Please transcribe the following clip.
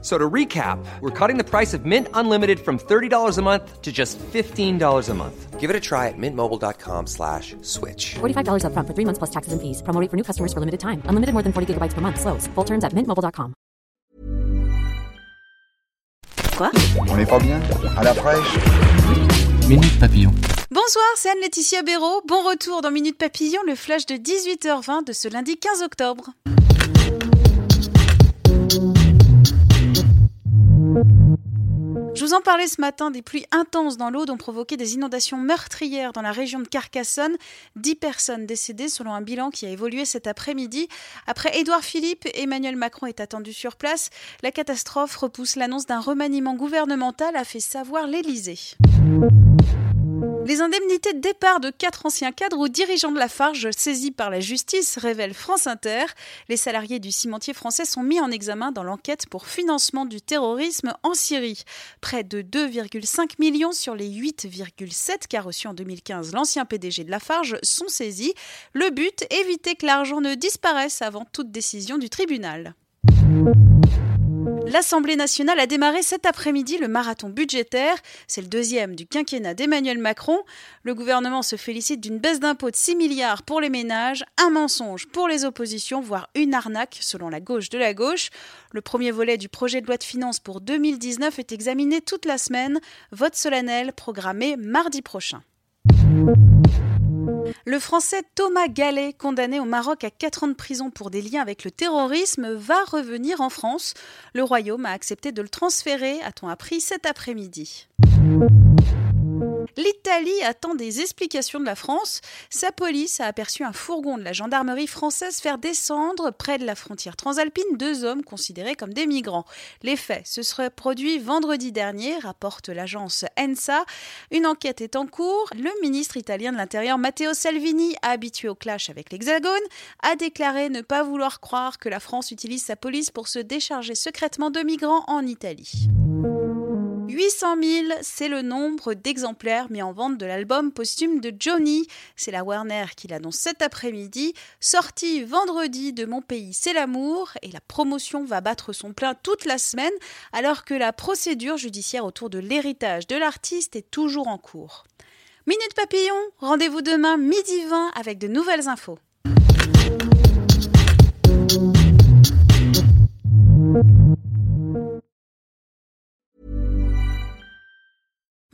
So to recap, we're cutting the price of Mint Unlimited from $30 a month to just $15 a month. Give it a try at mintmobile.com slash switch. $45 upfront for three months plus taxes and fees. Promo rate for new customers for limited time. Unlimited more than 40 gigabytes per month. Slows. Full terms at mintmobile.com. Quoi On n'est pas bien À la fraîche Minute Papillon. Bonsoir, c'est Anne-Laetitia Béraud. Bon retour dans Minute Papillon, le flash de 18h20 de ce lundi 15 octobre. Je vous en parlais ce matin, des pluies intenses dans l'Aude ont provoqué des inondations meurtrières dans la région de Carcassonne. Dix personnes décédées selon un bilan qui a évolué cet après-midi. Après Édouard Philippe, Emmanuel Macron est attendu sur place. La catastrophe repousse l'annonce d'un remaniement gouvernemental, a fait savoir l'Élysée. Les indemnités de départ de quatre anciens cadres ou dirigeants de la Farge saisis par la justice révèlent France Inter. Les salariés du cimentier français sont mis en examen dans l'enquête pour financement du terrorisme en Syrie. Près de 2,5 millions sur les 8,7 qu'a reçu en 2015 l'ancien PDG de la Farge sont saisis. Le but, éviter que l'argent ne disparaisse avant toute décision du tribunal. L'Assemblée nationale a démarré cet après-midi le marathon budgétaire. C'est le deuxième du quinquennat d'Emmanuel Macron. Le gouvernement se félicite d'une baisse d'impôts de 6 milliards pour les ménages, un mensonge pour les oppositions, voire une arnaque selon la gauche de la gauche. Le premier volet du projet de loi de finances pour 2019 est examiné toute la semaine. Vote solennel programmé mardi prochain. Le français Thomas Gallet, condamné au Maroc à 4 ans de prison pour des liens avec le terrorisme, va revenir en France. Le Royaume a accepté de le transférer, a-t-on appris cet après-midi. L'Italie attend des explications de la France. Sa police a aperçu un fourgon de la gendarmerie française faire descendre près de la frontière transalpine deux hommes considérés comme des migrants. Les faits se seraient produits vendredi dernier, rapporte l'agence ENSA. Une enquête est en cours. Le ministre italien de l'Intérieur Matteo Salvini, habitué au clash avec l'Hexagone, a déclaré ne pas vouloir croire que la France utilise sa police pour se décharger secrètement de migrants en Italie. 800 000, c'est le nombre d'exemplaires mis en vente de l'album posthume de Johnny. C'est la Warner qui l'annonce cet après-midi. Sorti vendredi de Mon pays, c'est l'amour. Et la promotion va battre son plein toute la semaine, alors que la procédure judiciaire autour de l'héritage de l'artiste est toujours en cours. Minute Papillon, rendez-vous demain midi 20 avec de nouvelles infos.